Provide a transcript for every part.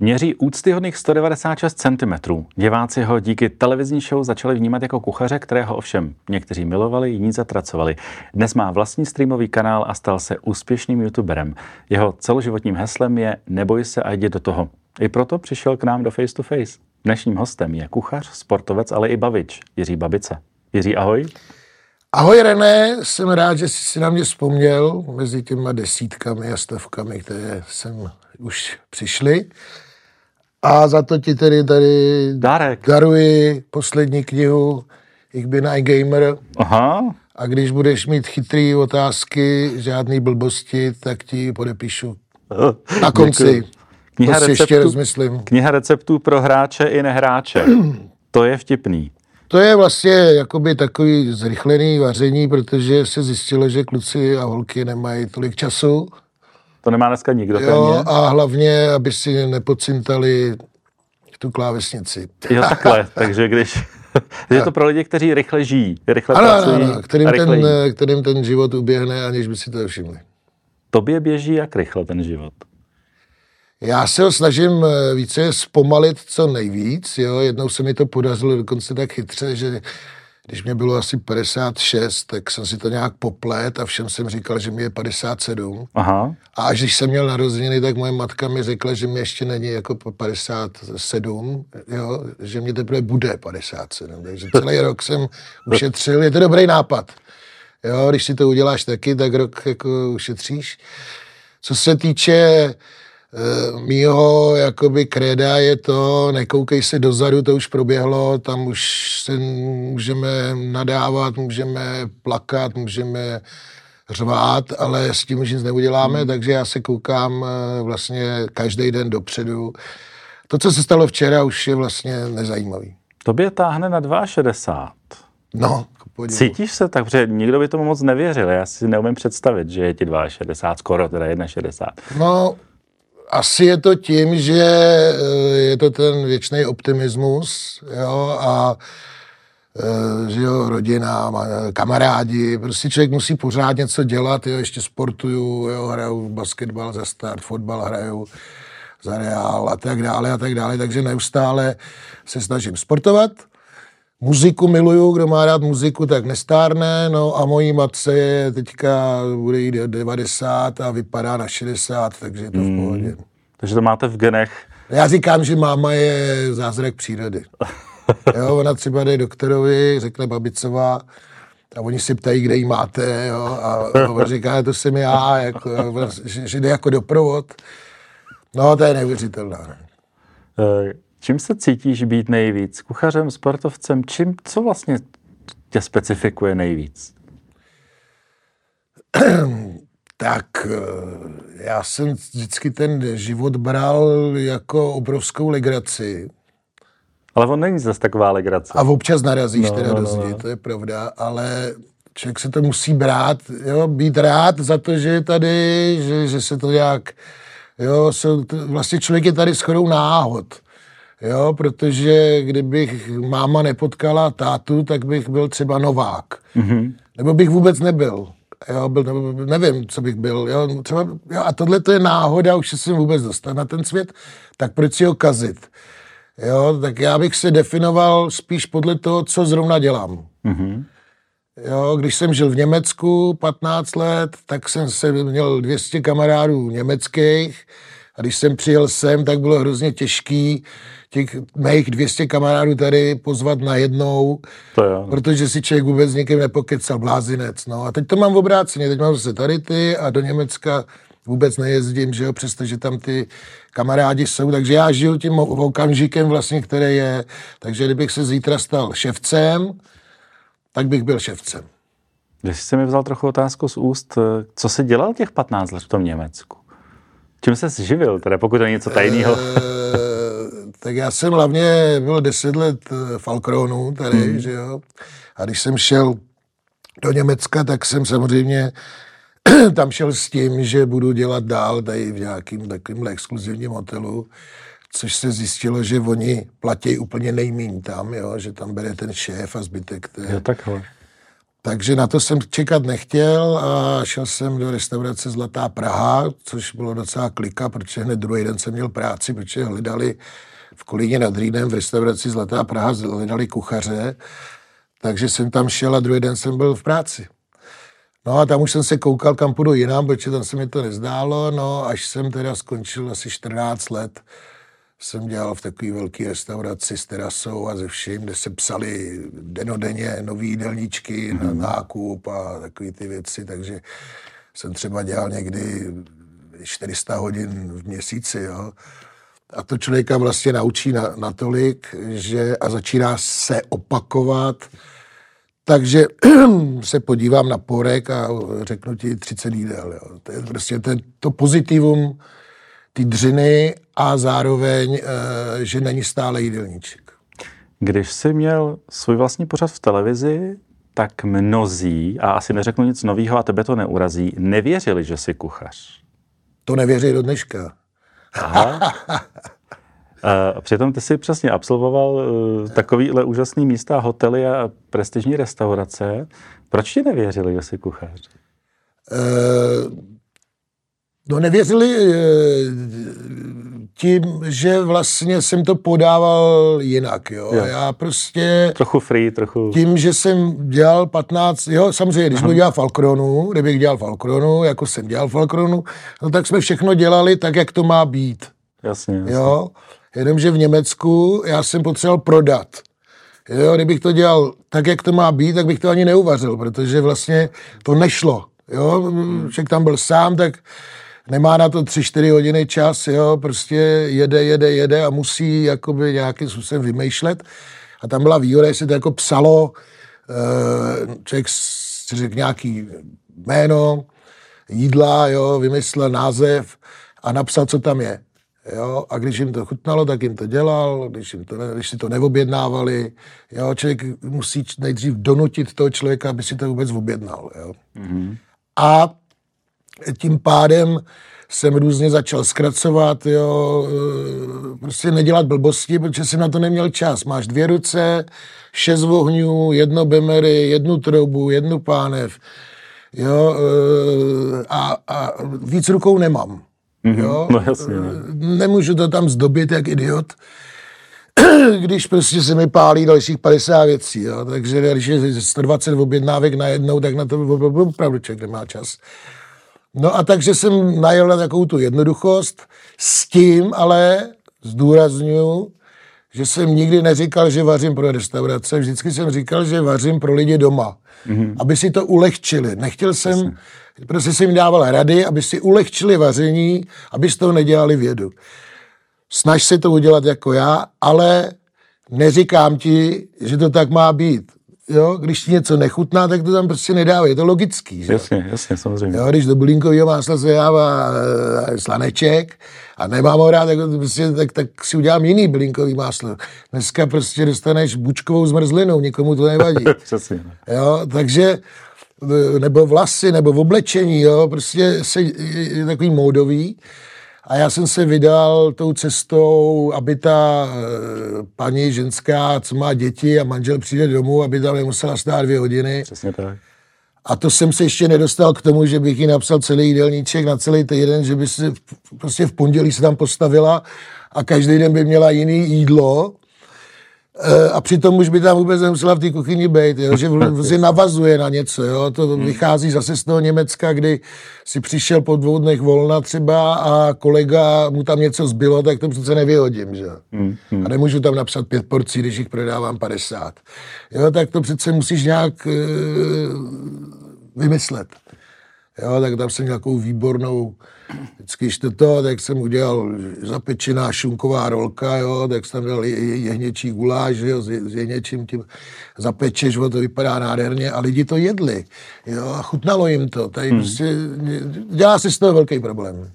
Měří úctyhodných 196 cm. Diváci ho díky televizní show začali vnímat jako kuchaře, kterého ovšem někteří milovali, jiní zatracovali. Dnes má vlastní streamový kanál a stal se úspěšným youtuberem. Jeho celoživotním heslem je neboj se a jdi do toho. I proto přišel k nám do Face to Face. Dnešním hostem je kuchař, sportovec, ale i bavič, Jiří Babice. Jiří, ahoj. Ahoj René, jsem rád, že jsi si na mě vzpomněl mezi těma desítkami a stovkami, které jsem už přišly. A za to ti tedy tady Dárek. daruji poslední knihu ein Gamer. Aha. A když budeš mít chytrý otázky, žádný blbosti, tak ti podepíšu. Na konci. Kniha to si ještě receptů, rozmyslím. kniha receptů pro hráče i nehráče. to je vtipný. To je vlastně jakoby takový zrychlený vaření, protože se zjistilo, že kluci a holky nemají tolik času. To nemá dneska nikdo Jo, téměř. a hlavně, aby si nepocintali tu klávesnici. Jo, takhle. Takže když... je to pro lidi, kteří rychle žijí, rychle Ano, ano, pracují ano, kterým a rychle ten, kterým ten život uběhne, aniž by si to všimli. Tobě běží jak rychle ten život. Já se ho snažím eh, více zpomalit co nejvíc. Jo. Jednou se mi to podařilo dokonce tak chytře, že když mě bylo asi 56, tak jsem si to nějak poplet a všem jsem říkal, že mi je 57. Aha. A až když jsem měl narozeniny, tak moje matka mi řekla, že mi ještě není jako po 57, jo, že mě teprve bude 57. Takže celý rok jsem ušetřil. Je to dobrý nápad. Jo, když si to uděláš taky, tak rok jako ušetříš. Co se týče mýho jakoby kréda je to, nekoukej se dozadu, to už proběhlo, tam už se můžeme nadávat, můžeme plakat, můžeme řvát, ale s tím už nic neuděláme, hmm. takže já se koukám eh, vlastně každý den dopředu. To, co se stalo včera, už je vlastně nezajímavý. Tobě táhne na 62. No, podivu. Cítíš se tak, protože nikdo by tomu moc nevěřil. Já si neumím představit, že je ti 62, skoro teda 61. No, asi je to tím, že eh, je to ten věčný optimismus, jo, a eh, že jo, rodina, ma- kamarádi, prostě člověk musí pořád něco dělat, jo, ještě sportuju, jo, hraju basketbal za start, fotbal hraju za Real a tak dále a tak dále, takže neustále se snažím sportovat. Muziku miluju, kdo má rád muziku, tak nestárne, no a mojí matce je teďka, bude jí 90 a vypadá na 60, takže je to v pohodě. Takže to máte v genech. Já říkám, že máma je zázrak přírody. Jo, ona třeba jde doktorovi, řekne babicová, a oni se ptají, kde jí máte, jo, a ona říká, to jsem já, jako, jo, že, že jde jako doprovod. No, to je neuvěřitelné. ne. Čím se cítíš být nejvíc? Kuchařem, sportovcem? Čím, co vlastně tě specifikuje nejvíc? Tak eh, já jsem vždycky ten život bral jako obrovskou legraci. Ale on není zase taková legrace. A občas narazíš No, teda no, do no, no. to je pravda, ale člověk se to musí brát, jo, být rád za to, že je tady, že, že se to nějak, jo, jsou to, vlastně člověk je tady shodou náhod, jo, protože kdybych máma nepotkala tátu, tak bych byl třeba novák, mm-hmm. nebo bych vůbec nebyl. Jo, byl, nebo, nevím, co bych byl. Jo, třeba, jo, a tohle to je náhoda, už se sem vůbec dostat na ten svět, tak proč si ho kazit? Jo, tak já bych se definoval spíš podle toho, co zrovna dělám. Mhm. Jo, když jsem žil v Německu 15 let, tak jsem se měl 200 kamarádů německých a když jsem přijel sem, tak bylo hrozně těžký těch mých 200 kamarádů tady pozvat na jednou, To jo. protože si člověk vůbec s někým nepokecal, blázinec. No a teď to mám obráceně, teď mám zase tady ty a do Německa vůbec nejezdím, že jo, přestože tam ty kamarádi jsou, takže já žiju tím okamžikem vlastně, který je, takže kdybych se zítra stal ševcem, tak bych byl ševcem. Když jsi mi vzal trochu otázku z úst, co jsi dělal těch 15 let v tom Německu? Čím se živil, teda pokud to je něco tajného? Eh, tak já jsem hlavně byl 10 let eh, v Alkronu tady, hmm. že jo. A když jsem šel do Německa, tak jsem samozřejmě tam šel s tím, že budu dělat dál tady v nějakým takovým exkluzivním hotelu, což se zjistilo, že oni platí úplně nejmíň tam, jo, že tam bere ten šéf a zbytek. Je, Jo, takhle. Takže na to jsem čekat nechtěl a šel jsem do restaurace Zlatá Praha, což bylo docela klika, protože hned druhý den jsem měl práci, protože hledali v Kolíně nad Rýnem v restauraci Zlatá Praha hledali kuchaře, takže jsem tam šel a druhý den jsem byl v práci. No a tam už jsem se koukal, kam půjdu jinam, protože tam se mi to nezdálo, no až jsem teda skončil asi 14 let, jsem dělal v takové velké restauraci s terasou a ze vším, kde se psali denodenně nové jídelníčky mm. na mhm. nákup a takové ty věci, takže jsem třeba dělal někdy 400 hodin v měsíci, jo. A to člověka vlastně naučí na, natolik, že a začíná se opakovat, takže se podívám na porek a řeknu ti 30 jídel. Jo. To je prostě to, to pozitivum ty dřiny a zároveň, eh, že není stále jídelníček. Když jsi měl svůj vlastní pořad v televizi, tak mnozí, a asi neřeknu nic nového a tebe to neurazí, nevěřili, že jsi kuchař. To nevěří do dneška. Aha. A přitom ty jsi přesně absolvoval uh, takovýhle úžasný místa, hotely a prestižní restaurace. Proč ti nevěřili, že jsi kuchař? No nevěřili uh, tím, že vlastně jsem to podával jinak, jo. jo. Já prostě... Trochu free, trochu... Tím, že jsem dělal 15, jo, samozřejmě, když bych dělal Falkronu, kdybych dělal Falkronu, jako jsem dělal Falkronu, no tak jsme všechno dělali tak, jak to má být. Jasně, jasně. Jo, jenomže v Německu já jsem potřeboval prodat. Jo, kdybych to dělal tak, jak to má být, tak bych to ani neuvařil, protože vlastně to nešlo. Jo, však tam byl sám, tak nemá na to tři, čtyři hodiny čas, jo, prostě jede, jede, jede a musí jakoby nějakým způsobem vymýšlet. A tam byla výhoda, jestli to jako psalo, eh, člověk si řekl nějaký jméno, jídla, jo, vymyslel název a napsal, co tam je. Jo, a když jim to chutnalo, tak jim to dělal, když, jim to, když si to neobjednávali, jo, člověk musí nejdřív donutit toho člověka, aby si to vůbec objednal. Jo. Mm-hmm. A tím pádem jsem různě začal zkracovat, jo, e, prostě nedělat blbosti, protože jsem na to neměl čas. Máš dvě ruce, šest ohňů, jedno bemery, jednu troubu, jednu pánev, jo, e, a, a víc rukou nemám. Mm-hmm. Jo? No jasně. Ne. Nemůžu to tam zdobit jak idiot, když prostě se mi pálí dalších 50 věcí. Jo? Takže když je 120 objednávek najednou, tak na to opravdu člověk nemá čas. No a takže jsem najel na takovou tu jednoduchost s tím, ale zdůraznuju, že jsem nikdy neříkal, že vařím pro restaurace, vždycky jsem říkal, že vařím pro lidi doma, mm-hmm. aby si to ulehčili. Nechtěl jsem, Jasně. prostě jsem jim dával rady, aby si ulehčili vaření, aby z toho nedělali vědu. Snaž se to udělat jako já, ale neříkám ti, že to tak má být jo, když ti něco nechutná, tak to tam prostě nedává, je to logický. Že? Jasně, jasně, samozřejmě. Jo, když do bulinkového másla se dává e, slaneček a nemám ho rád, tak, prostě, tak, tak si udělám jiný bylinkový máslo. Dneska prostě dostaneš bučkovou zmrzlinou, nikomu to nevadí. Přesně. Jo, takže eh, nebo vlasy, nebo v oblečení, jo, prostě se, je takový módový. A já jsem se vydal tou cestou, aby ta e, paní ženská, co má děti a manžel přijde domů, aby tam nemusela stát dvě hodiny. Přesně tak. A to jsem se ještě nedostal k tomu, že bych jí napsal celý jídelníček na celý týden, že by se prostě v pondělí se tam postavila a každý den by měla jiný jídlo Eh, a přitom už by tam vůbec nemusela v té kuchyni být, jo, že si navazuje na něco. Jo. To hmm. vychází zase z toho Německa, kdy si přišel po dvou dnech volna třeba a kolega mu tam něco zbylo, tak to přece nevyhodím. Že? Hmm, hmm. A nemůžu tam napsat pět porcí, když jich prodávám 50. Jo, tak to přece musíš nějak uh, vymyslet. Jo, tak tam jsem nějakou výbornou vždycky, když to, to, tak jsem udělal zapečená šunková rolka, jo, tak jsem dal jehněčí guláš, jo, s, s jehněčím tím zapečeš, to vypadá nádherně a lidi to jedli, jo, a chutnalo jim to, tady hmm. prostě dělá si z toho velký problém.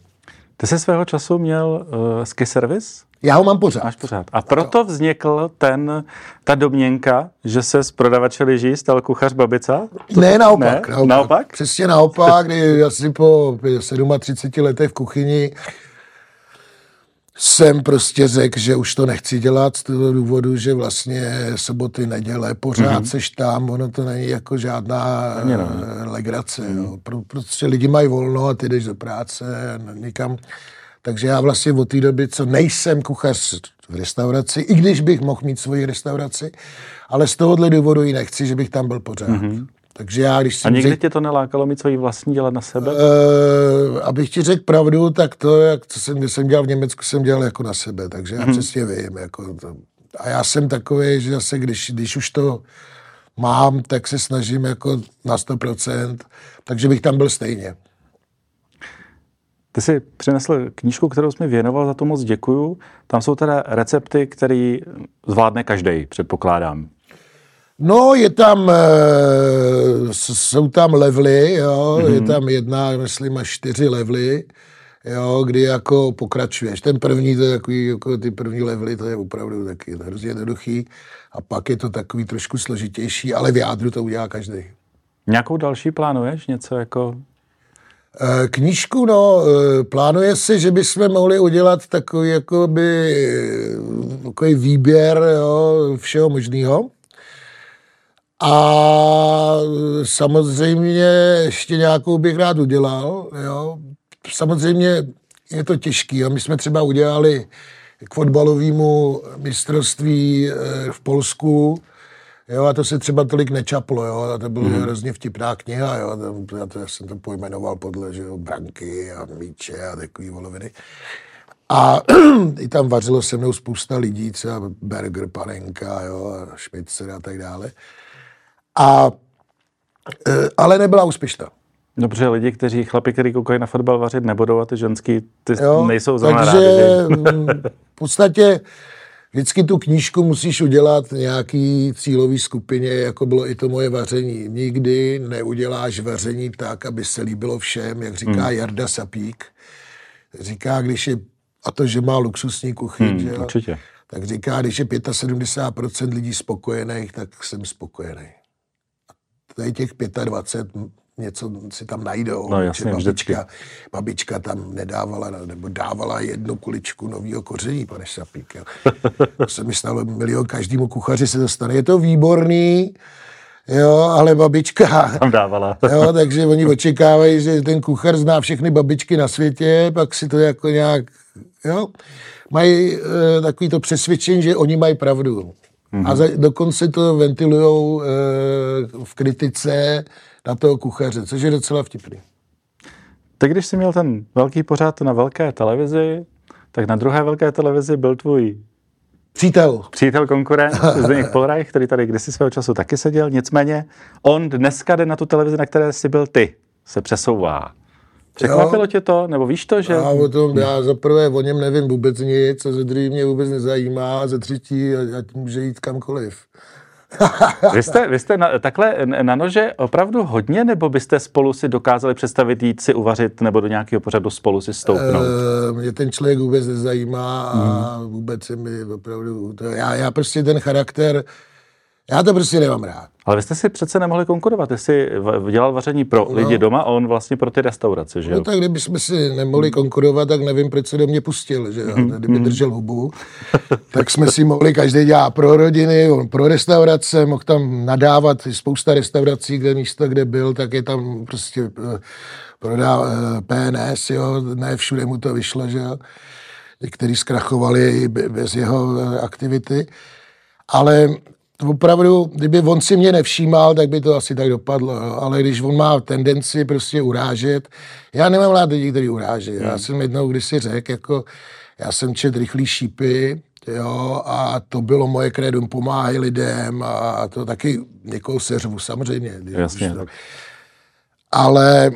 Ty jsi svého času měl uh, ski service? Já ho mám pořád. Máš pořád. A proto vznikl ten, ta domněnka, že se z prodavače lyží stal kuchař babica? To, ne, naopak, ne? naopak. Naopak? Přesně naopak, kdy asi po 37 letech v kuchyni jsem prostě řekl, že už to nechci dělat z toho důvodu, že vlastně soboty, neděle, pořád mm-hmm. seš tam, ono to není jako žádná Ani no. legrace. Mm. Jo. Pro, prostě lidi mají volno a ty jdeš do práce nikam. Takže já vlastně od té doby, co nejsem kuchař v restauraci, i když bych mohl mít svoji restauraci, ale z tohohle důvodu ji nechci, že bych tam byl pořád. Mm-hmm. Takže já, když A někdy řek... tě to nelákalo mít svoji vlastní dělat na sebe? Uh, abych ti řekl pravdu, tak to, jak to jsem, jsem dělal v Německu, jsem dělal jako na sebe, takže já hmm. přesně vím. Jako to. A já jsem takový, že zase, když, když už to mám, tak se snažím jako na 100%, takže bych tam byl stejně. Ty jsi přinesl knížku, kterou jsi mi věnoval, za to moc děkuju. Tam jsou teda recepty, které zvládne každý, předpokládám. No, je tam, eh, jsou tam levely, jo, mm-hmm. je tam jedna, myslím, až čtyři levely, jo, kdy jako pokračuješ. Ten první, to je takový, jako ty první levely, to je opravdu taky hrozně jednoduchý. A pak je to takový trošku složitější, ale v jádru to udělá každý. Nějakou další plánuješ? Něco jako Knížku, no, eh, plánuje se, že bychom mohli udělat takový, jakoby, takový výběr jo, všeho možného. A samozřejmě ještě nějakou bych rád udělal. Jo. Samozřejmě je to těžký. A my jsme třeba udělali k fotbalovému mistrovství eh, v Polsku, Jo, a to se třeba tolik nečaplo, jo, a to byla mm. hrozně vtipná kniha, jo, to, já, to, já jsem to pojmenoval podle, že jo, branky a míče a takový voloviny. A i tam vařilo se mnou spousta lidí, třeba Berger, Panenka, jo, a Šmicer a tak dále a, e, ale nebyla úspěšná. Dobře, lidi, kteří, chlapi, kteří koukají na fotbal vařit nebudou a ty ženský, ty jo, nejsou za Takže mm, v podstatě vždycky tu knížku musíš udělat nějaký cílový skupině, jako bylo i to moje vaření. Nikdy neuděláš vaření tak, aby se líbilo všem, jak říká hmm. Jarda Sapík. Říká, když je, a to, že má luxusní kuchyň, hmm, že určitě. tak říká, když je 75% lidí spokojených, tak jsem spokojený tady těch 25 něco si tam najdou. No jasně, babička, babička tam nedávala, nebo dávala jednu kuličku nového koření, pane Šapík. To se mi stalo milion, každému kuchaři se dostane. Je to výborný, jo, ale babička... Tam dávala. jo, takže oni očekávají, že ten kuchař zná všechny babičky na světě, pak si to jako nějak, jo, mají e, takový to přesvědčení, že oni mají pravdu. Mm-hmm. A za, dokonce to ventilují e, v kritice na toho kuchaře, což je docela vtipný. Tak když jsi měl ten velký pořád na velké televizi, tak na druhé velké televizi byl tvůj Přítel. Přítel konkurent, Zdeněk Polreich, který tady kdysi svého času taky seděl. Nicméně on dneska jde na tu televizi, na které jsi byl ty, se přesouvá. Překvapilo jo. tě to? Nebo víš to, že... Já, o tom, já za prvé o něm nevím vůbec nic, a za druhý mě vůbec nezajímá, a za třetí, ať může jít kamkoliv. vy jste, vy jste na, takhle na nože opravdu hodně, nebo byste spolu si dokázali představit jít si uvařit nebo do nějakého pořadu spolu si stoupnout? E, mě ten člověk vůbec nezajímá a hmm. vůbec se mi opravdu... To, já, já prostě ten charakter, já to prostě nemám rád. Ale vy jste si přece nemohli konkurovat. Ty jsi dělal vaření pro no. lidi doma a on vlastně pro ty restaurace, že jo? No tak kdybychom si nemohli konkurovat, tak nevím, proč se do mě pustil, že jo? Mhm, kdyby mm. držel hubu, tak jsme si mohli každý dělat pro rodiny, on pro restaurace, mohl tam nadávat spousta restaurací, kde místo, kde byl, tak je tam prostě eh, prodá eh, PNS, jo? Ne všude mu to vyšlo, že jo? Někteří zkrachovali bez jeho eh, aktivity. Ale opravdu, kdyby on si mě nevšímal, tak by to asi tak dopadlo. Ale když on má tendenci prostě urážet, já nemám rád lidi, kteří uráží. Já hmm. jsem jednou kdysi řekl, jako já jsem čet rychlý šípy, jo, a to bylo moje kredum, pomáhají lidem a to taky někoho seřvu, samozřejmě. Jasně. To. Ale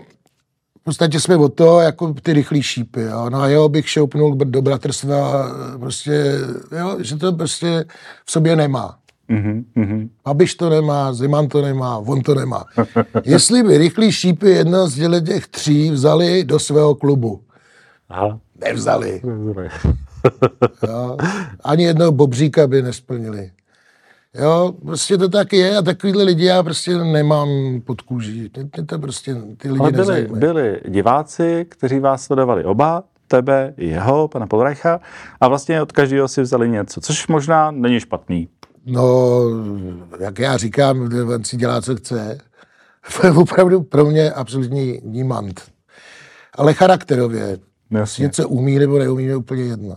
v podstatě jsme o to, jako ty rychlý šípy, jo. No a jo, bych šoupnul do bratrstva, prostě, jo, že to prostě v sobě nemá. Mm-hmm. Babiš to nemá, Ziman to nemá, on to nemá. Jestli by rychlý šípy jedno z těch tří vzali do svého klubu. Aha. Nevzali. jo. Ani jednoho bobříka by nesplnili. Jo, prostě to tak je a takovýhle lidi já prostě nemám pod kůží. Mě to prostě ty lidi Ale byli, byli diváci, kteří vás sledovali oba, tebe i jeho, pana Polreicha, a vlastně od každého si vzali něco, což možná není špatný. No, jak já říkám, on si dělá, co chce. To je opravdu pro mě absolutní nímant. Ale charakterově. Jasně. Něco umí nebo neumí, je úplně jedno.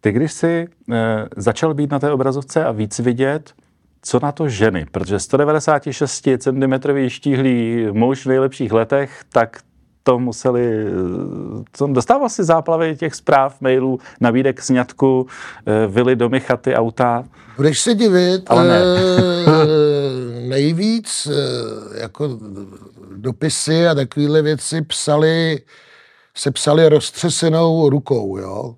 Ty, když jsi e, začal být na té obrazovce a víc vidět, co na to ženy? Protože 196 cm štíhlý muž v nejlepších letech, tak to museli, to dostával si záplavy těch zpráv, mailů, nabídek sňatku, e, vily, domy, chaty, auta. Budeš se divit, Ale ne. eh, nejvíc eh, jako dopisy a takovéhle věci psali, se psali roztřesenou rukou, jo.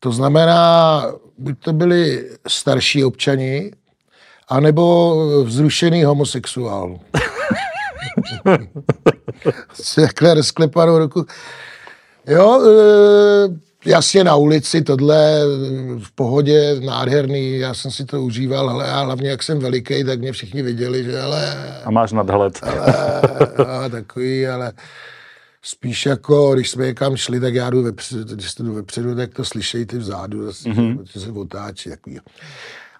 To znamená, buď to byli starší občani, anebo vzrušený homosexuál. S takhle rozklepanou ruku. Jo, e, jasně na ulici, tohle v pohodě, nádherný, já jsem si to užíval, ale já hlavně jak jsem veliký, tak mě všichni viděli, že ale, A máš nadhled. ale a, takový, ale spíš jako, když jsme někam šli, tak já jdu vepředu, když jdu vepředu, tak to slyšejí ty vzadu, zase, mm-hmm. se otáčí. Takový.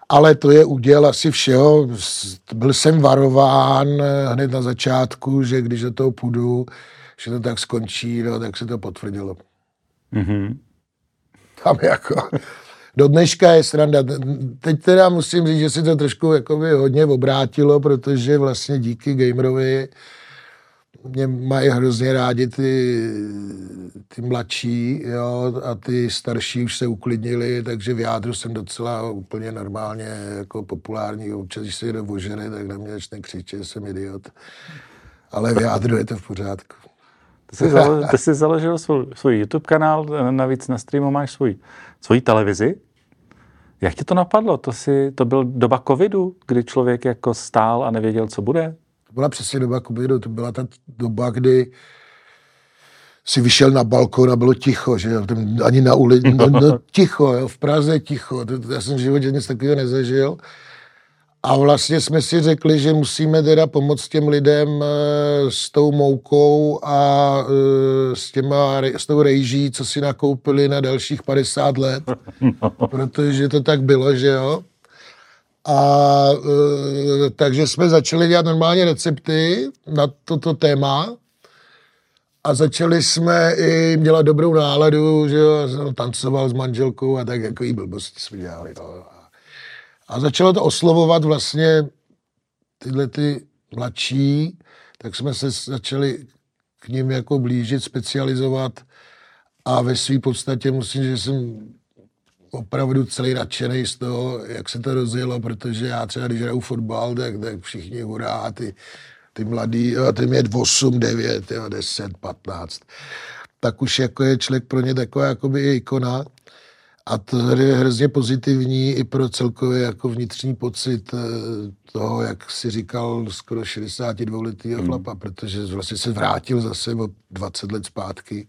Ale to je úděl asi všeho. Byl jsem varován hned na začátku, že když do toho půjdu, že to tak skončí, no, tak se to potvrdilo. Mhm. Tam jako... Do dneška je sranda. Teď teda musím říct, že si to trošku jakoby hodně obrátilo, protože vlastně díky gamerovi mě mají hrozně rádi ty, ty mladší, jo, a ty starší už se uklidnili, takže v jádru jsem docela úplně normálně jako populární. Občas, když se někdo ožene, tak na mě začne křičet, že jsem idiot. Ale v jádru je to v pořádku. Ty jsi, zalo, ty jsi založil svůj, svůj YouTube kanál, navíc na streamu máš svůj, svoji televizi. Jak ti to napadlo? To, si, to byl doba covidu, kdy člověk jako stál a nevěděl, co bude? Byla přesně doba covidu, to byla ta doba, kdy si vyšel na balkon a bylo ticho, že jo, tam ani na ulici, no, no, ticho, jo, v Praze ticho, to, to, já jsem v životě nic takového nezažil. A vlastně jsme si řekli, že musíme teda pomoct těm lidem eh, s tou moukou a eh, s, těma, s tou rejží, co si nakoupili na dalších 50 let, protože to tak bylo, že jo. A e, takže jsme začali dělat normálně recepty na toto téma a začali jsme i dělat dobrou náladu, že jo, tancoval s manželkou a tak jako jí blbosti jsme dělali. No. A, začalo to oslovovat vlastně tyhle ty mladší, tak jsme se začali k ním jako blížit, specializovat a ve své podstatě musím, že jsem opravdu celý nadšený z toho, jak se to rozjelo, protože já třeba, když hraju fotbal, tak, tak všichni hurá, a ty, ty mladí, jo, ty mě 8, 9, jo, 10, 15. Tak už jako je člověk pro ně taková jakoby ikona. A to je hrozně pozitivní i pro celkově jako vnitřní pocit eh, toho, jak si říkal, skoro 62 letýho Hmm. chlapa, protože vlastně se vrátil zase o 20 let zpátky.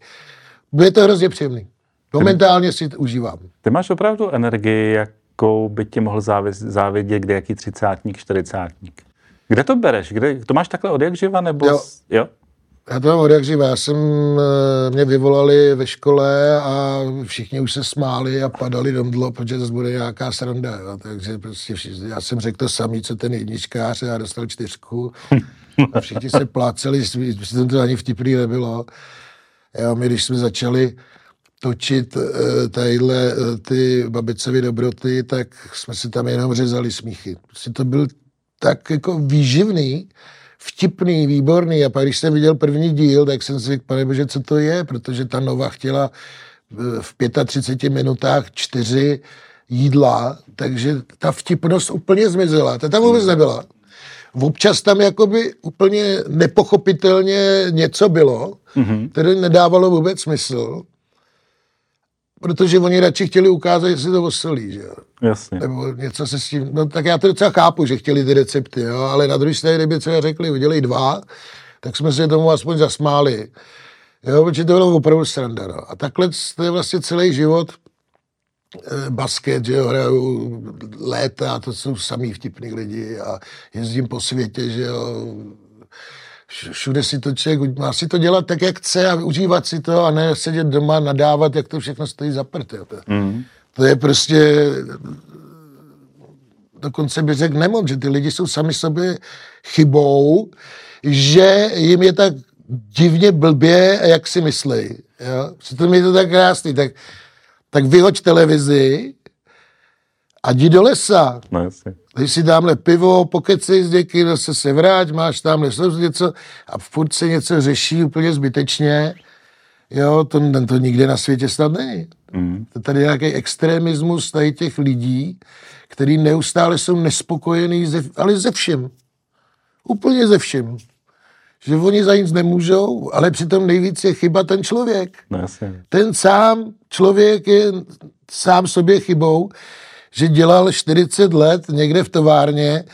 Bude to hrozně příjemný. Momentálně si to užívám. Ty máš opravdu energii, jakou by ti mohl závis, závidět kde jaký třicátník, čtyřicátník. Kde to bereš? Kde, to máš takhle od jak živa, nebo... Jo. s- jo? Já to mám od jak živa. Já jsem, eh, mě vyvolali ve škole a všichni už se smáli a padali do mdlo, protože zase bude nějaká sranda. Jo. Takže prostě všichni, já jsem řekl to samý, co ten jedničkář a já dostal čtyřku. A všichni se pláceli, že to ani vtipný nebylo. Jo, my když jsme začali točit eh, tadyhle eh, ty babicovy dobroty, tak jsme si tam jenom řezali smíchy. Prostě to byl tak jako výživný, vtipný, výborný. A pak, když jsem viděl první díl, tak jsem si řekl, pane bože, co to je? Protože ta Nova chtěla eh, v 35 minutách čtyři jídla, takže ta vtipnost úplně zmizela. Ta tam vůbec nebyla. Občas tam jakoby úplně nepochopitelně něco bylo, mm-hmm. které nedávalo vůbec smysl, protože oni radši chtěli ukázat, že si to osolí, že jo Jasně. nebo něco se s tím, no tak já to docela chápu, že chtěli ty recepty, jo, ale na druhé straně, kdyby třeba řekli, udělej dva, tak jsme se tomu aspoň zasmáli. Jo, protože to bylo opravdu sranda, no. A takhle to je vlastně celý život eh, basket, že jo, hraju léta, to jsou samý vtipný lidi a jezdím po světě, že jo, všude si to člověk má si to dělat tak, jak chce a užívat si to a ne sedět doma, nadávat, jak to všechno stojí za prd. Mm. To je prostě dokonce bych řekl nemoc, že ty lidi jsou sami sobě chybou, že jim je tak divně blbě, jak si myslí. Jo? Přitom je to tak krásný. Tak, tak vyhoď televizi a jdi do lesa. No, jasně. Když si dámhle pivo, pokeci s děky, zase se vrát, máš tamhle něco a furt se něco řeší úplně zbytečně. Jo, to, to nikde na světě snad není. Mm. To tady je nějaký extremismus tady těch lidí, který neustále jsou nespokojení, ze, ale ze všem. Úplně ze všem. Že oni za nic nemůžou, ale přitom nejvíc je chyba ten člověk. No, jasně. Ten sám člověk je sám sobě chybou, že dělal 40 let někde v továrně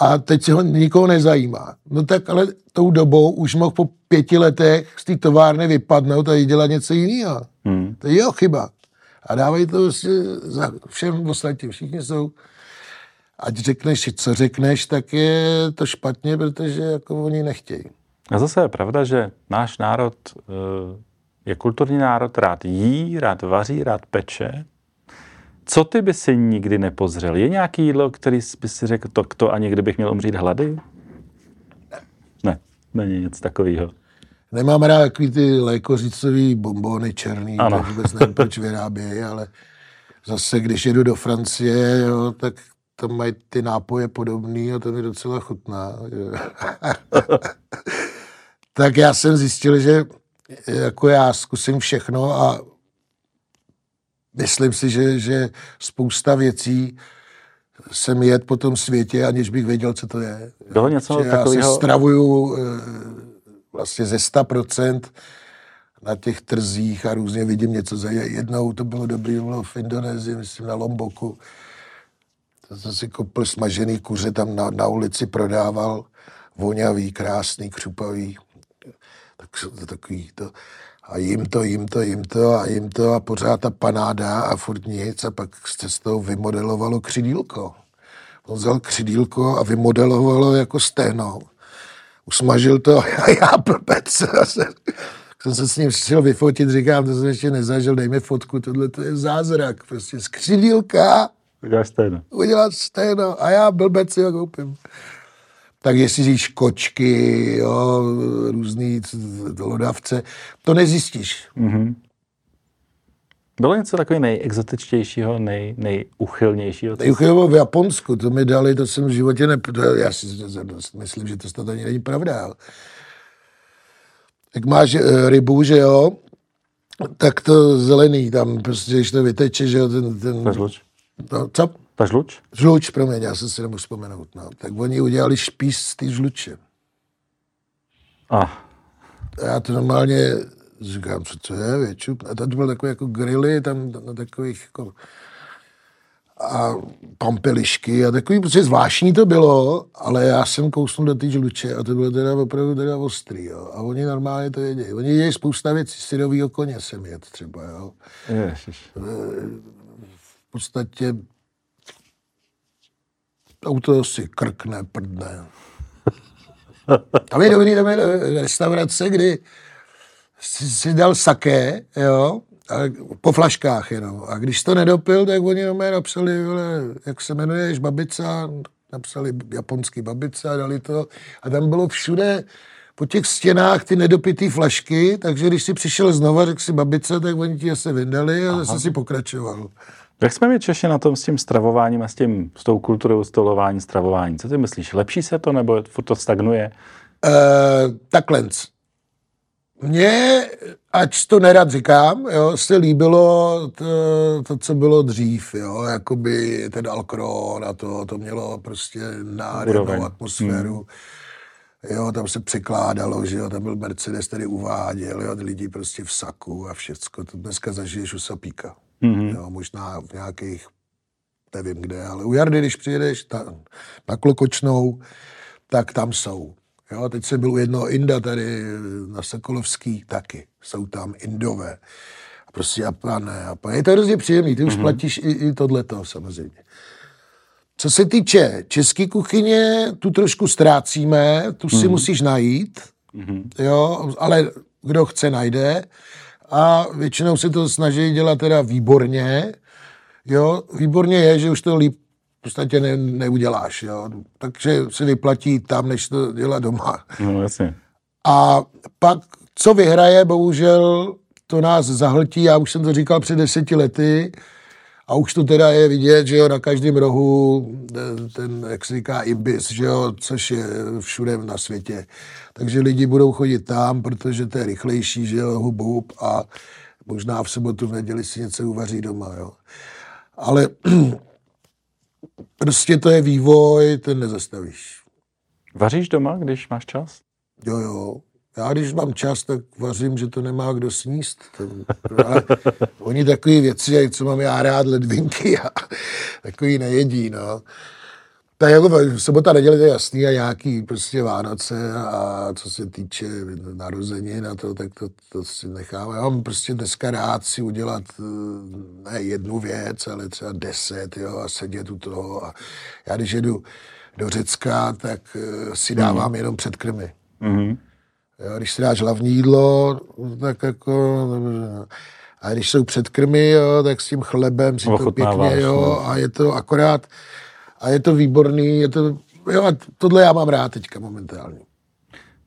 a teď se ho nikoho nezajímá. No tak ale tou dobou už mohl po pěti letech z té továrny vypadnout a dělat něco jiného. Hmm. To je jeho chyba. A dávají to vlastně za všem ostatním. Všichni jsou ať řekneš, co řekneš, tak je to špatně, protože jako oni nechtějí. A zase je pravda, že náš národ eh, je kulturní národ, rád jí, rád vaří, rád peče. Co ty by si nikdy nepozřel? Je nějaký jídlo, který by si řekl, to, to ani kdybych měl umřít hlady? Ne, není nic takového. Nemám rád takový ty lékořicový bombony černý, ano. tak vůbec nevím, proč vyrábějí, ale zase, když jedu do Francie, jo, tak tam mají ty nápoje podobný a to mi docela chutná. tak já jsem zjistil, že jako já zkusím všechno a myslím si, že, že spousta věcí jsem jet po tom světě, aniž bych věděl, co to je. Bylo něco že takového? Já se stravuju eh, vlastně ze 100% na těch trzích a různě vidím něco za jednou. To bylo dobrý, bylo v Indonésii, myslím na Lomboku. To jsem si koupil smažený kuře, tam na, na ulici prodával voňavý, krásný, křupavý. Tak to takový to. A jim to, jim to, jim to a jim to a pořád ta panáda a furt nic a pak se toho vymodelovalo křidílko. On vzal křidílko a vymodelovalo jako stehno. Usmažil to a já blbec. jsem se s ním chtěl vyfotit, říkám, to jsem ještě nezažil, dej mi fotku, tohle to je zázrak. Prostě z křidílka Uděláš stejno. Udělat stejno. A já blbec si ho koupím. Tak jestli kočky, jo, různý lodavce, to nezjistíš. Mm-hmm. Bylo něco takového nejexotičtějšího, nej, nejuchylnějšího? Nejuchylnějšího v Japonsku, to mi dali, to jsem v životě ne... Já si myslím, že to snad ani není pravda. Jak máš eh, rybu, že jo, tak to zelený, tam prostě, když to vyteče, že jo, ten... ten No, co? Ta žluč? Žluč, promiň, já jsem si nemohl vzpomenout. No. Tak oni udělali špís z té žluče. A. a já to normálně říkám, co to je, většu. A to byl takový jako grily, tam na takových jako a pampelišky a takový prostě zvláštní to bylo, ale já jsem kousnul do té žluče a to bylo teda opravdu teda ostrý, jo. A oni normálně to jedí. Oni jedí spousta věcí, syrovýho koně jsem jet třeba, jo. Ježiš. V podstatě auto si krkne, prdne. Tam je dobrý, tam je restaurace, kdy si, si dal saké, jo, a po flaškách jenom. A když to nedopil, tak oni jenom napsali, vole, jak se jmenuješ, babica, napsali japonský babica, dali to. A tam bylo všude po těch stěnách ty nedopitý flašky, takže když si přišel znova, řekl si babice, tak oni ti se vyndali a Aha. zase si pokračoval. Jak jsme my Češi na tom s tím stravováním a s, tím, s tou kulturou stolování, stravování? Co ty myslíš? Lepší se to nebo furt to stagnuje? Uh, takhle. Mně, ať to nerad říkám, jo, se líbilo to, to, co bylo dřív, jo, jakoby ten Alkron a to, to mělo prostě nádhernou atmosféru. Hmm. Jo, tam se překládalo, že jo, tam byl Mercedes, který uváděl, jo, lidi prostě v saku a všecko. To dneska zažiješ u Sapíka. Mm-hmm. Jo, možná v nějakých, nevím kde, ale u Jardy, když přijedeš ta, na Klokočnou, tak tam jsou. Jo, teď jsem byl u jednoho Inda tady na Sokolovský, taky. Jsou tam Indové. A prostě Japané. Japané. Je to hrozně příjemný, ty už mm-hmm. platíš i, i tohleto samozřejmě. Co se týče české kuchyně, tu trošku ztrácíme, tu si mm. musíš najít, mm-hmm. jo, ale kdo chce, najde. A většinou se to snaží dělat teda výborně. Jo, výborně je, že už to líp v podstatě ne, neuděláš, jo. Takže se vyplatí tam, než to dělat doma. No, jasně. A pak, co vyhraje, bohužel to nás zahltí, já už jsem to říkal před deseti lety, a už to teda je vidět, že jo, na každém rohu ten, jak se říká, ibis, že jo, což je všude na světě. Takže lidi budou chodit tam, protože to je rychlejší, že jo, hub, hub a možná v sobotu, v neděli si něco uvaří doma, jo. Ale prostě to je vývoj, ten nezastavíš. Vaříš doma, když máš čas? Jo, jo. Já když mám čas, tak vařím, že to nemá kdo sníst. Ale oni takový věci, co mám já rád, ledvinky a takový nejedí, no. Tak jako sobota, neděle to je jasný a nějaký prostě Vánoce a co se týče narození na to, tak to, to si nechám. Já mám prostě dneska rád si udělat ne jednu věc, ale třeba deset, jo, a sedět u toho. A já když jedu do Řecka, tak eh, si dávám mm. jenom předkrmy. Mm-hmm. Jo, když si dáš hlavní jídlo, tak jako... A když jsou předkrmy, jo, tak s tím chlebem si to pěkně, jo, no. a je to akorát, a je to výborný, je to, jo, a tohle já mám rád teďka momentálně.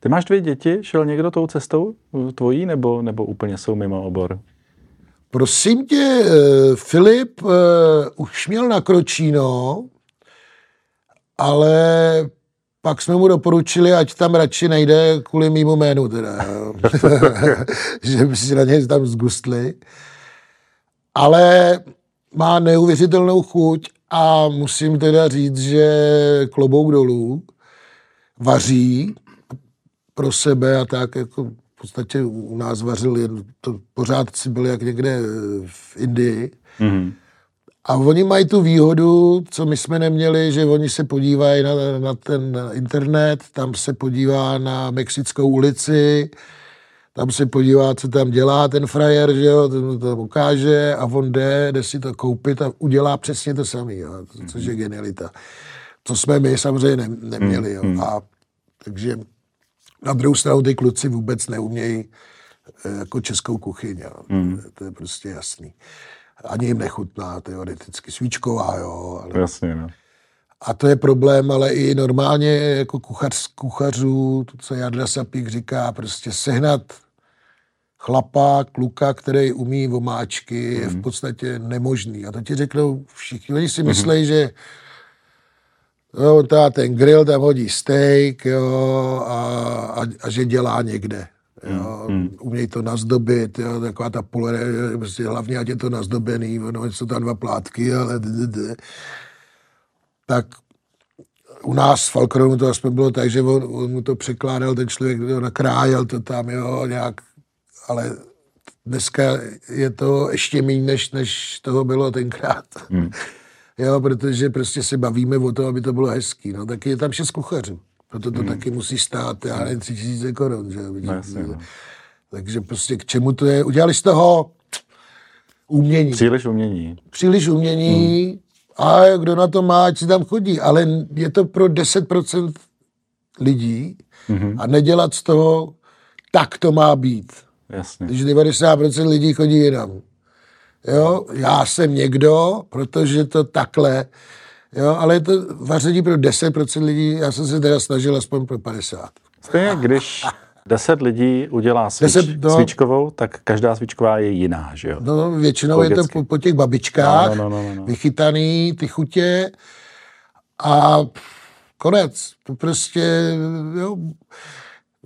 Ty máš dvě děti, šel někdo tou cestou tvojí, nebo, nebo úplně jsou mimo obor? Prosím tě, eh, Filip uh, už měl na Kročíno, ale pak jsme mu doporučili, ať tam radši nejde kvůli mýmu jménu teda, že by si na něj tam zgustli. Ale má neuvěřitelnou chuť a musím teda říct, že klobouk dolů vaří pro sebe a tak jako v podstatě u nás vařil, jen to pořád si byl jak někde v Indii. Mm-hmm. A oni mají tu výhodu, co my jsme neměli, že oni se podívají na, na ten internet, tam se podívá na Mexickou ulici, tam se podívá, co tam dělá ten frajer, že jo, to, to ukáže a on jde, jde si to koupit a udělá přesně to samé, jo, což je genialita. To jsme my samozřejmě ne, neměli, jo. Mm-hmm. A takže na druhou stranu ty kluci vůbec neumějí eh, jako českou kuchyň, jo. To, to je prostě jasný ani jim nechutná teoreticky. Svíčková, jo. Ale... Jasně, no. A to je problém, ale i normálně jako kuchař, kuchařů, to, co Jarda Sapík říká, prostě sehnat chlapa, kluka, který umí vomáčky, mm. je v mhm. podstatě nemožný. A to ti řeknou všichni. Oni si mm. myslí, že jo, ta, ten grill tam hodí steak jo, a, a, a že dělá někde. Jo, hmm. Umějí to nazdobit, jo, taková ta polere, prostě hlavně ať je to nazdobený, no, jsou tam dva plátky, ale d, d, d. tak u nás v Falkronu to aspoň bylo tak, že on, on mu to překládal, ten člověk jo, nakrájel to tam, jo, nějak, ale dneska je to ještě méně, než, než toho bylo tenkrát. Hmm. Jo, protože prostě se bavíme o tom, aby to bylo hezký. No, tak je tam šest kuchařů. Proto to hmm. taky musí stát, já nevím, tři tisíce korun, že? No, jasně, no. Takže prostě k čemu to je? Udělali z toho umění. Příliš umění. Příliš umění hmm. a kdo na to má, ať si tam chodí. Ale je to pro 10% lidí hmm. a nedělat z toho, tak to má být. Jasně. Když 90% lidí chodí jinam. Jo, já jsem někdo, protože to takhle Jo, ale je to vaření pro 10% lidí, já jsem se teda snažil aspoň pro 50. Stejně, když 10 lidí udělá svíč, 10, no, svíčkovou, tak každá svíčková je jiná, že jo? No, většinou Logicky. je to po, po těch babičkách, no, no, no, no, no. vychytaný, ty chutě a konec. To prostě, jo,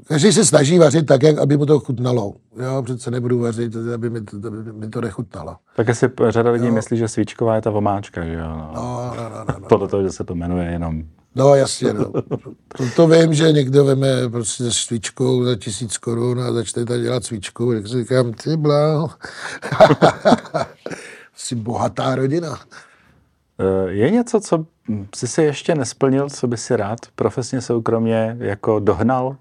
Každý se snaží vařit tak, jak, aby mu to chutnalo. Já přece nebudu vařit, aby mi to, aby mi to nechutnalo. Tak asi řada lidí jo. myslí, že svíčková je ta vomáčka, že jo? No. No, no, no, no, no. Podle toho, že se to jmenuje jenom. No jasně, no. To, to vím, že někdo veme prostě se svíčkou za tisíc korun a začne tady dělat svíčku, tak si říkám, ty bláho. Jsi bohatá rodina. Eh, je něco, co jsi si ještě nesplnil, co by si rád profesně, soukromně jako dohnal?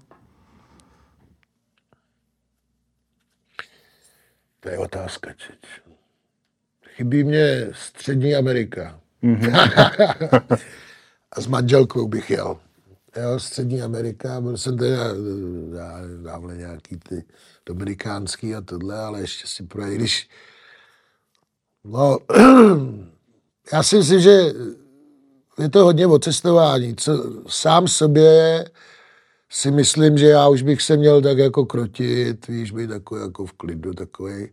To je otázka. Čeč. Chybí mě Střední Amerika. Mm-hmm. a s manželkou bych jel. Jo, Střední Amerika, byl jsem teda dávle nějaký ty dominikánský a tohle, ale ještě si projít, když no, já si myslím, že je to hodně o cestování. Co, sám sobě si myslím, že já už bych se měl tak jako krotit, víš, být takový jako v klidu, takový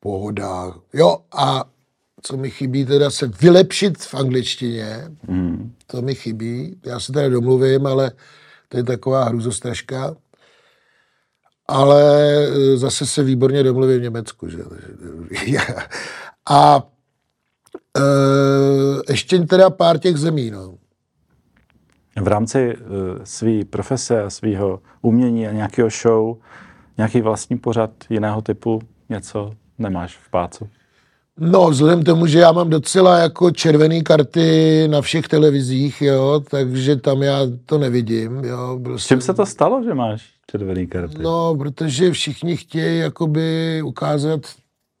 pohoda. Jo, a co mi chybí, teda se vylepšit v angličtině, mm. to mi chybí. Já se teda domluvím, ale to je taková hruzostražka. Ale e, zase se výborně domluvím v Německu. Že? A e, ještě teda pár těch zemí. No. V rámci uh, své profese a svého umění a nějakého show, nějaký vlastní pořad jiného typu, něco nemáš v pácu? No, vzhledem k tomu, že já mám docela jako červené karty na všech televizích, jo, takže tam já to nevidím, jo. Byl S čím se to stalo, že máš červené karty? No, protože všichni chtějí jakoby ukázat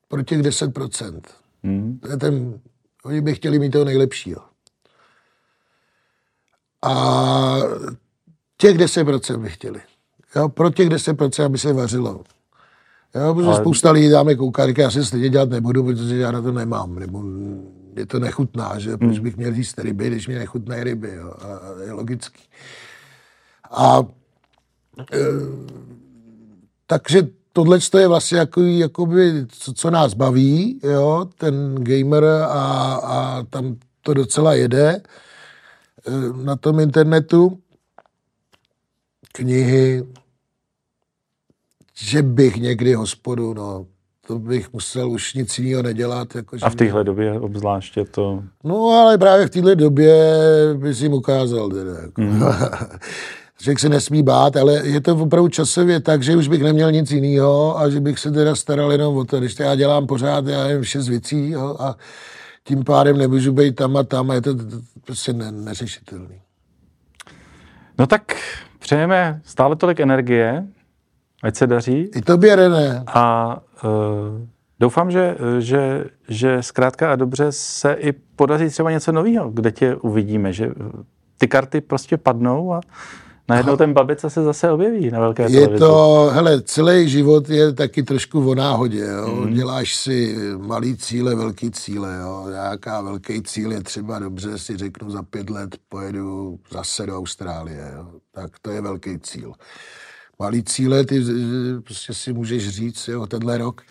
pro těch 10%. Hmm. To je ten, oni by chtěli mít toho nejlepšího. A těch 10% by chtěli. Jo, pro těch 10%, aby se vařilo. Jo, protože Ale... spousta lidí dáme kouká, říká, já si stejně dělat nebudu, protože já na to nemám, nebo je to nechutná, že proč hmm. bych měl jíst ryby, když mi nechutné ryby, jo, a, je logický. A e, takže tohle je vlastně jako, jakoby, co, co nás baví, jo, ten gamer a, a tam to docela jede e, na tom internetu. Knihy, že bych někdy hospodu, no, to bych musel už nic jiného nedělat. Jako, a v téhle době obzvláště to... No, ale právě v téhle době bys jim ukázal. Teda, jako. mm. Člověk se nesmí bát, ale je to opravdu časově tak, že už bych neměl nic jiného a že bych se teda staral jenom o to. Když to já dělám pořád, já nevím, šest věcí jo, a tím pádem nemůžu být tam a tam a je to, prostě ne, neřešitelný. No tak přejeme stále tolik energie, Ať se daří. I tobě, René. A uh, doufám, že, že, že zkrátka a dobře se i podaří třeba něco nového, kde tě uvidíme, že ty karty prostě padnou a najednou ten babice se zase objeví na velké televizi. Je to, hele, celý život je taky trošku o náhodě, jo. Mm. Děláš si malý cíle, velký cíle, jo. Nějaká velký cíl je třeba dobře, si řeknu za pět let pojedu zase do Austrálie, jo. Tak to je velký cíl malý cíle, ty prostě si můžeš říct, jo, tenhle rok.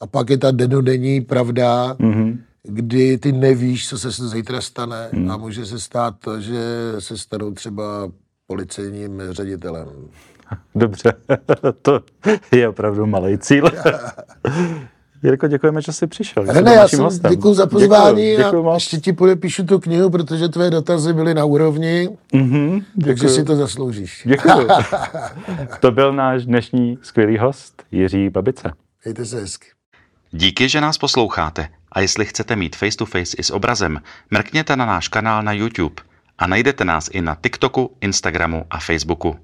A pak je ta denodenní pravda, mm-hmm. kdy ty nevíš, co se zítra stane mm. a může se stát to, že se stanou třeba policejním ředitelem. Dobře, to je opravdu malý cíl. Jirko, děkujeme, že jsi přišel. Ne, já jsem děkuji za pozvání děkuju, děkuju a ještě ti podepíšu tu knihu, protože tvé dotazy byly na úrovni, mm-hmm, takže si to zasloužíš. Děkuji. to byl náš dnešní skvělý host Jiří Babice. Mějte se hezky. Díky, že nás posloucháte a jestli chcete mít face to face i s obrazem, mrkněte na náš kanál na YouTube a najdete nás i na TikToku, Instagramu a Facebooku.